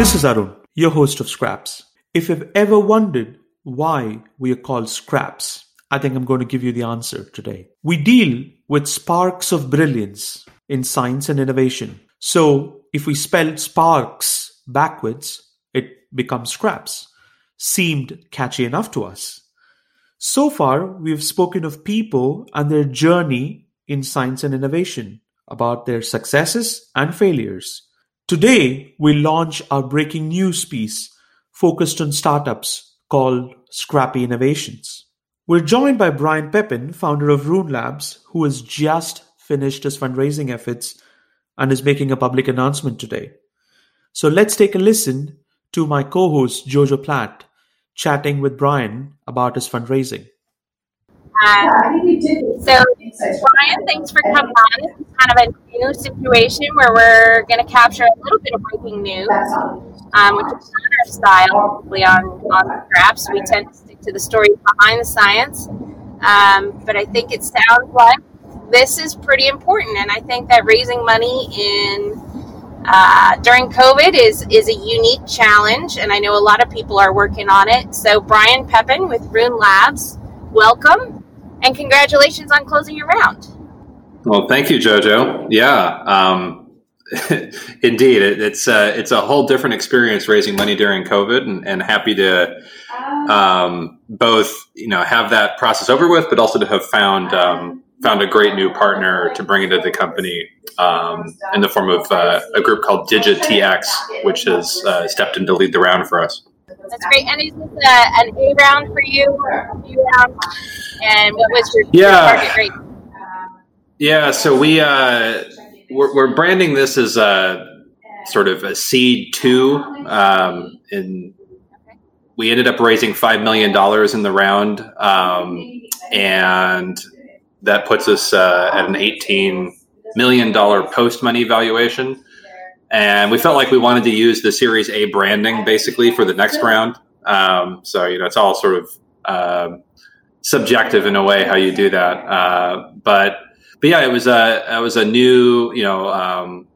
This is Arun, your host of Scraps. If you've ever wondered why we are called Scraps, I think I'm going to give you the answer today. We deal with sparks of brilliance in science and innovation. So if we spell sparks backwards, it becomes scraps. Seemed catchy enough to us. So far, we've spoken of people and their journey in science and innovation, about their successes and failures. Today, we launch our breaking news piece focused on startups called Scrappy Innovations. We're joined by Brian Pepin, founder of Rune Labs, who has just finished his fundraising efforts and is making a public announcement today. So let's take a listen to my co-host Jojo Platt chatting with Brian about his fundraising. Um, so, Brian, thanks for coming on. Kind of a new situation where we're going to capture a little bit of breaking news, um, which is not our style, hopefully on, on Scraps. We tend to stick to the stories behind the science. Um, but I think it sounds like this is pretty important. And I think that raising money in uh, during COVID is is a unique challenge, and I know a lot of people are working on it. So, Brian Pepin with Rune Labs, welcome, and congratulations on closing your round. Well, thank you, Jojo. Yeah, um, indeed, it, it's uh, it's a whole different experience raising money during COVID, and, and happy to um, both you know have that process over with, but also to have found um, found a great new partner to bring into the company um, in the form of uh, a group called DigiTx, which has uh, stepped in to lead the round for us. That's great. And is this a, an A round for you? B round? And what was your, yeah. target rate? Yeah, so we uh, we're, we're, branding this as a sort of a seed two. Um, and we ended up raising five million dollars in the round, um, and that puts us uh, at an 18 million dollar post money valuation. And we felt like we wanted to use the Series A branding basically for the next round. Um, so you know, it's all sort of uh, subjective in a way how you do that. Uh, but but yeah, it was a it was a new you know um,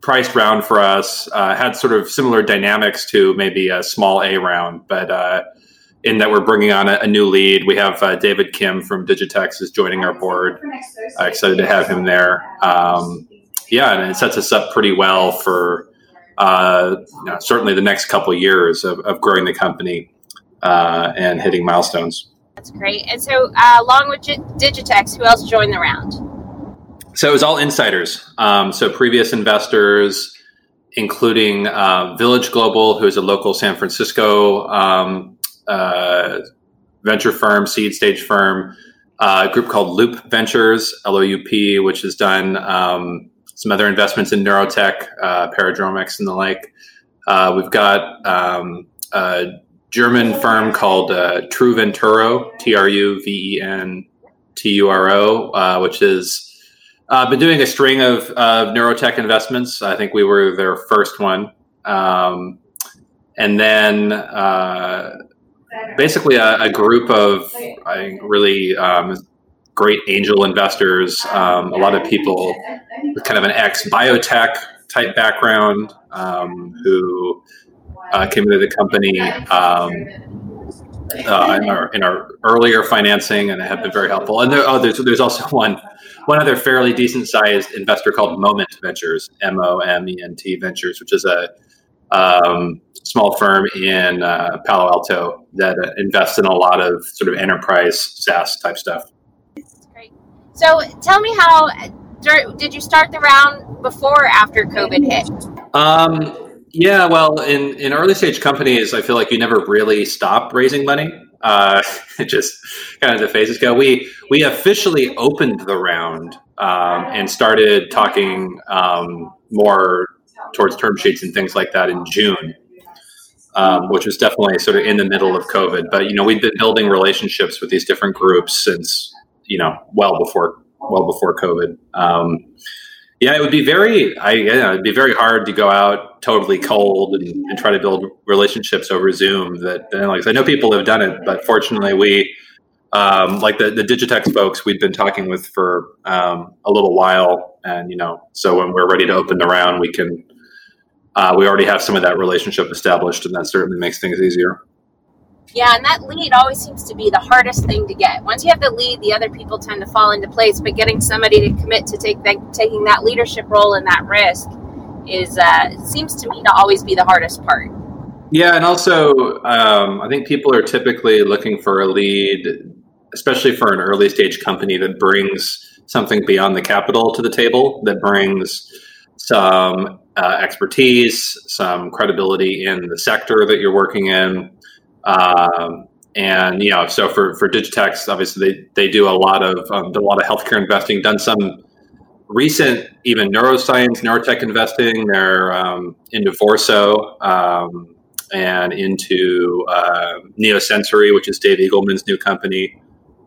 priced round for us. Uh, had sort of similar dynamics to maybe a small A round, but uh, in that we're bringing on a, a new lead. We have uh, David Kim from DigiTx is joining our board. Uh, excited to have him there. Um, yeah, and it sets us up pretty well for uh, you know, certainly the next couple of years of, of growing the company uh, and hitting milestones. That's great. And so, along with DigiTx, who else joined the round? So it was all insiders. Um, so previous investors, including uh, Village Global, who is a local San Francisco um, uh, venture firm, seed stage firm, uh, a group called Loop Ventures, L O U P, which has done um, some other investments in neurotech, uh, Paradromics, and the like. Uh, we've got um, a German firm called uh, Truventuro, T R U V E N T U R O, uh, which has uh, been doing a string of, of neurotech investments. I think we were their first one. Um, and then uh, basically a, a group of I really um, great angel investors, um, a lot of people with kind of an ex biotech type background um, who uh, came into the company um, uh, in, our, in our earlier financing and have been very helpful. And there, oh, there's, there's also one one other fairly decent sized investor called Moment Ventures, M O M E N T Ventures, which is a um, small firm in uh, Palo Alto that uh, invests in a lot of sort of enterprise SaaS type stuff. Great. So tell me how did you start the round before or after COVID hit? Um, yeah, well, in, in early stage companies, I feel like you never really stop raising money. Uh, it just kind of the phases go. We we officially opened the round um, and started talking um, more towards term sheets and things like that in June, um, which was definitely sort of in the middle of COVID. But you know, we've been building relationships with these different groups since you know well before well before COVID. Yeah, it would be very I yeah, it'd be very hard to go out totally cold and, and try to build relationships over Zoom. That like I know people have done it, but fortunately we. Um, like the, the DigiTx folks we've been talking with for um, a little while and you know so when we're ready to open the round we can uh, we already have some of that relationship established, and that certainly makes things easier. Yeah, and that lead always seems to be the hardest thing to get. Once you have the lead, the other people tend to fall into place. But getting somebody to commit to take taking that leadership role and that risk is uh, seems to me to always be the hardest part. Yeah, and also um, I think people are typically looking for a lead, especially for an early stage company that brings something beyond the capital to the table, that brings some uh, expertise, some credibility in the sector that you're working in. Um, and you know, so for for DigiTx, obviously they, they do a lot of um, a lot of healthcare investing, done some recent even neuroscience, neurotech investing. They're um, into Vorso um, and into uh, Neosensory, which is Dave Eagleman's new company.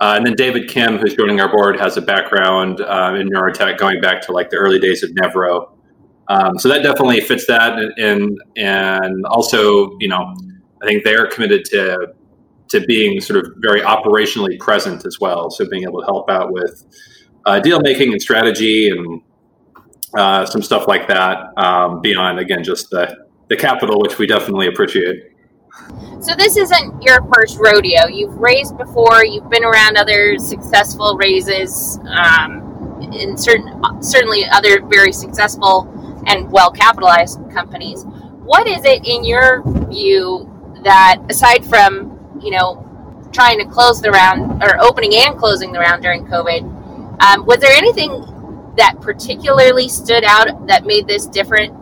Uh, and then David Kim, who's joining our board, has a background uh, in neurotech going back to like the early days of Nevro. Um, so that definitely fits that, and and also, you know, I think they're committed to to being sort of very operationally present as well. So being able to help out with uh, deal making and strategy and uh, some stuff like that um, beyond again just the the capital, which we definitely appreciate. So this isn't your first rodeo. You've raised before. You've been around other successful raises, um, in certain certainly other very successful and well capitalized companies. What is it in your view that aside from you know trying to close the round or opening and closing the round during COVID, um, was there anything that particularly stood out that made this different?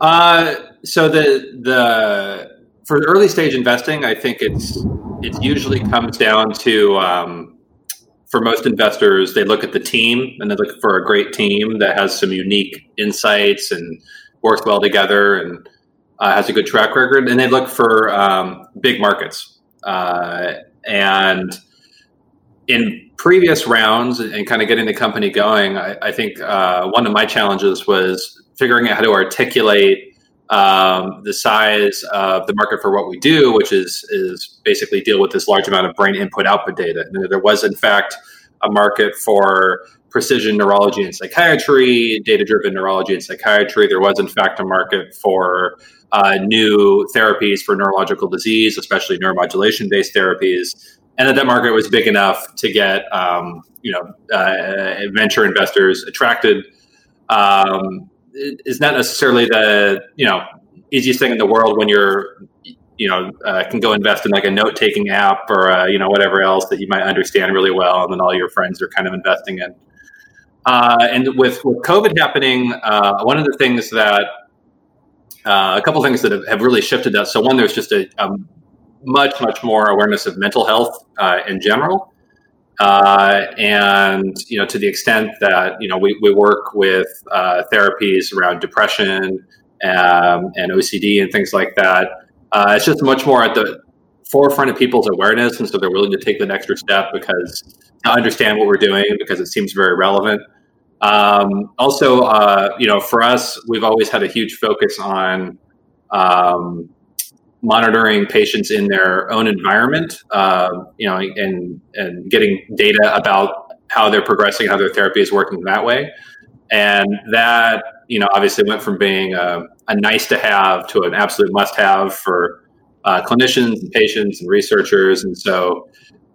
Uh, so the the for early stage investing, I think it's it usually comes down to um, for most investors, they look at the team and they look for a great team that has some unique insights and works well together and uh, has a good track record, and they look for um, big markets. Uh, and in previous rounds and kind of getting the company going, I, I think uh, one of my challenges was figuring out how to articulate um, the size of the market for what we do, which is is basically deal with this large amount of brain input output data. And there was, in fact, a market for precision neurology and psychiatry, data driven neurology and psychiatry. There was, in fact, a market for uh, new therapies for neurological disease, especially neuromodulation based therapies. And that that market was big enough to get um, you know uh, venture investors attracted. Um, is not necessarily the you know easiest thing in the world when you're you know uh, can go invest in like a note taking app or uh, you know whatever else that you might understand really well and then all your friends are kind of investing in uh, and with, with covid happening uh, one of the things that uh, a couple things that have, have, really shifted that. So one there's just a, a much much more awareness of mental health uh, in general. And you know to the extent that you know we, we work with therapies around depression um, and OCD and things like that uh, it's just much more at the forefront of people's awareness, and so they're willing to take the extra step because to understand what we're doing because it seems very relevant. Um, also, uh, you know, for us, we've always had a huge focus on um, monitoring patients in their own environment, uh, you know, and and getting data about how they're progressing, how their therapy is working that way, and that you know obviously went from being a, a nice to have to an absolute must have for uh, clinicians and patients and researchers. And so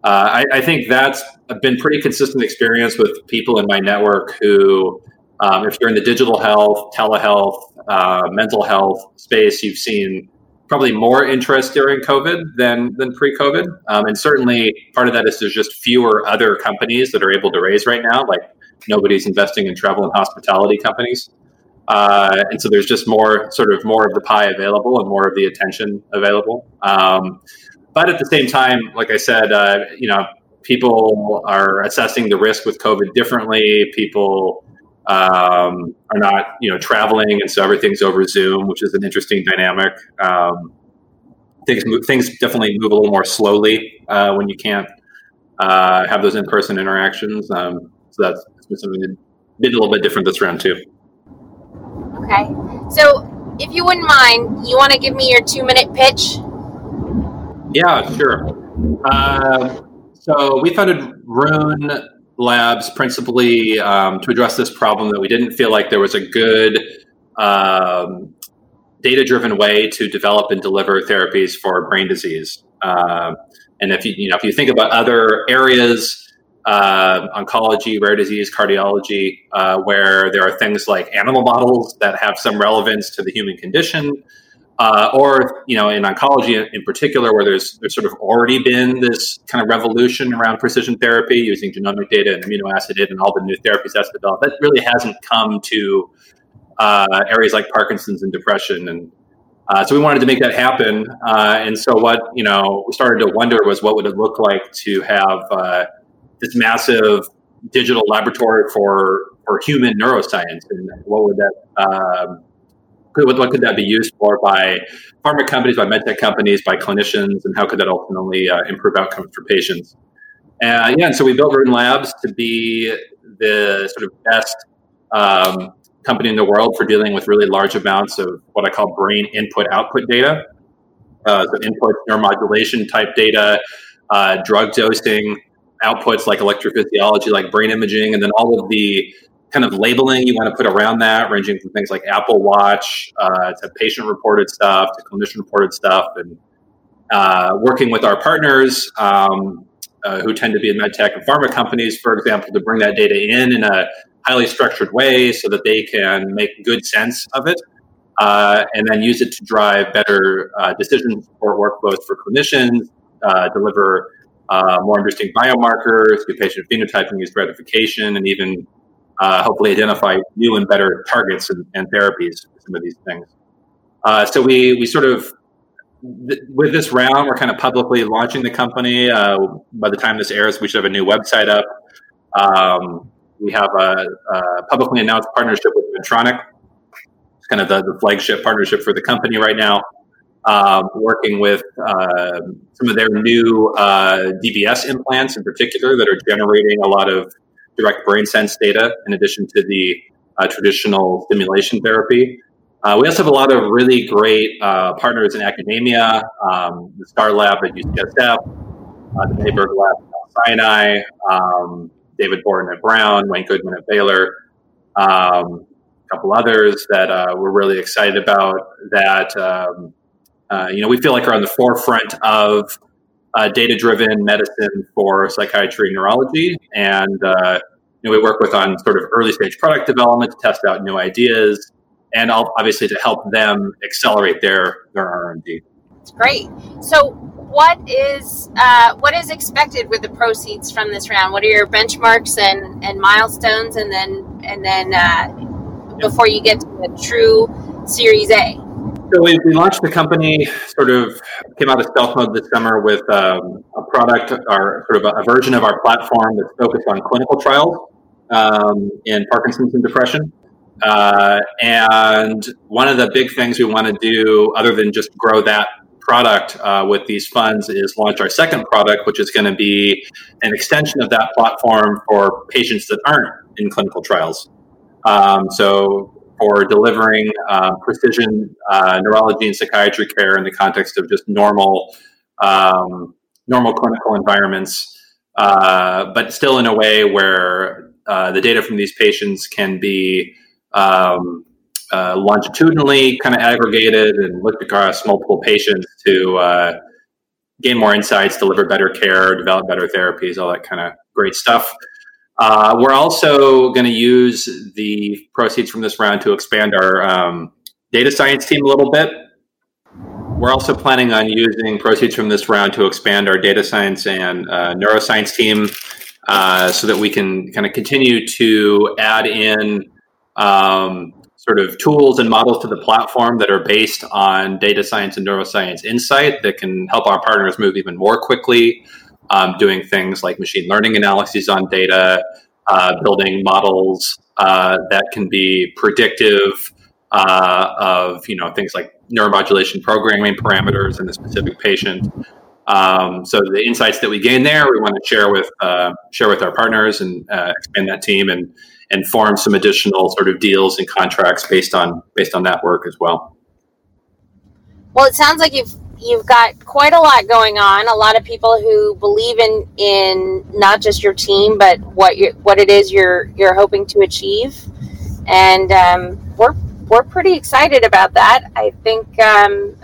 uh, I, I, think that's been pretty consistent experience with people in my network who, um, if you're in the digital health, telehealth, uh, mental health space, you've seen probably more interest during COVID than than pre-COVID. Um, and certainly part of that is there's just fewer other companies that are able to raise right now. Like nobody's investing in travel and hospitality companies. Uh, and so there's just more sort of more of the pie available and more of the attention available. Um, but at the same time, like I said, uh, you know, people are assessing the risk with COVID differently. People um, are not, you know, traveling, and so everything's over Zoom, which is an interesting dynamic. Um, things move, things definitely move a little more slowly uh, when you can't uh, have those in-person interactions. Um, so that's, something that a little bit different this round too. Okay. So, if you wouldn't mind, you want to give me your two minute pitch? Yeah, sure. Uh, so, we founded Rune Labs principally um, to address this problem that we didn't feel like there was a good um, data driven way to develop and deliver therapies for brain disease. Uh, and if you, you know, if you think about other areas, uh, oncology, rare disease, cardiology, uh, where there are things like animal models that have some relevance to the human condition, uh, or you know, in oncology in particular, where there's there's sort of already been this kind of revolution around precision therapy using genomic data and amino acid and all the new therapies that's developed. That really hasn't come to uh, areas like Parkinson's and depression, and uh, so we wanted to make that happen. Uh, and so what you know we started to wonder was what would it look like to have uh, this massive digital laboratory for for human neuroscience, and what would that um, what, what could that be used for by pharma companies, by medtech companies, by clinicians, and how could that ultimately uh, improve outcomes for patients? Uh, yeah, and so we built Rune Labs to be the sort of best um, company in the world for dealing with really large amounts of what I call brain input output data. Uh, so input neuromodulation type data, uh, drug dosing, outputs like electrophysiology, like brain imaging, and then all of the kind of labeling you want to put around that, ranging from things like Apple Watch uh, to patient reported stuff to clinician reported stuff, and uh, working with our partners um, uh, who tend to be in medtech and pharma companies, for example, to bring that data in in a highly structured way so that they can make good sense of it. Uh, and then use it to drive better uh, decision support workflows for clinicians, uh, deliver more interesting biomarkers, do patient phenotyping, use stratification, and even uh, hopefully identify new and better targets and, and therapies for some of these things. Uh, so we we sort of th- with this round, we're kind of publicly launching the company. Uh, by the time this airs, we should have a new website up. Um, we have a, a, publicly announced partnership with Medtronic. It's kind of the, the flagship partnership for the company right now. Um, working with uh, some of their new uh, DBS implants in particular that are generating a lot of direct brain sense data in addition to the uh, traditional stimulation therapy. Uh, we also have a lot of really great uh, partners in academia, um, the Starr Lab at UCSF, uh, the Mayberg Lab at Sinai, um, David Borton at Brown, Wayne Goodman at Baylor, um, a couple others that uh, we're really excited about that, um, uh, you know, we feel like are on the forefront of uh, data driven medicine for psychiatry and neurology. And uh, you know, we work with on sort of early stage product development to test out new ideas and obviously to help them accelerate their, their R&D. That's great. So what is uh, what is expected with the proceeds from this round? What are your benchmarks and, and milestones, and then and then uh, before you get to the true Series A? So we, we, launched the company, sort of came out of stealth mode this summer with um, a product or sort of a, a, version of our platform that's focused on clinical trials um, in Parkinson's and depression. Uh, and one of the big things we want to do, other than just grow that product uh, with these funds, is launch our second product, which is going to be an extension of that platform for patients that aren't in clinical trials. Um, so for delivering uh, precision uh, neurology and psychiatry care in the context of just normal um, normal clinical environments, uh, but still in a way where uh, the data from these patients can be um, uh, longitudinally kind of aggregated and looked across multiple patients to uh, gain more insights, deliver better care, develop better therapies, all that kind of great stuff. Uh, we're also going to use the proceeds from this round to expand our um, data science team a little bit. We're also planning on using proceeds from this round to expand our data science and uh, neuroscience team uh, so that we can kind of continue to add in um, sort of tools and models to the platform that are based on data science and neuroscience insight that can help our partners move even more quickly um, doing things like machine learning analyses on data, uh, building models uh, that can be predictive uh, of you know things like neuromodulation programming parameters in the specific patient. Um, so the insights that we gain there, we want to share with uh, share with our partners and uh, expand that team and and form some additional sort of deals and contracts based on based on that work as well. Well, it sounds like you've you've got quite a lot going on. A lot of people who believe in in not just your team, but what you what it is you're you're hoping to achieve. And um, we're we're pretty excited about that. I think um,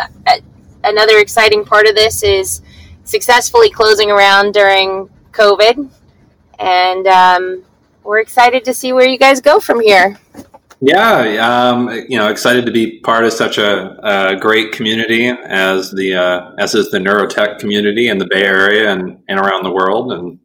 another exciting part of this is successfully closing around during COVID, and um, we're excited to see where you guys go from here. Yeah, um, you know, excited to be part of such a, a great community as the uh, as is the neurotech community in the Bay Area and, and around the world, and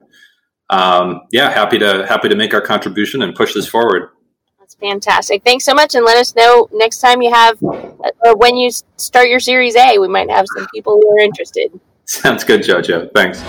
um, yeah, happy to happy to make our contribution and push this forward. That's fantastic. Thanks so much, and let us know next time you have or when you start your Series A. We might have some people who are interested. Sounds good, JoJo. Thanks.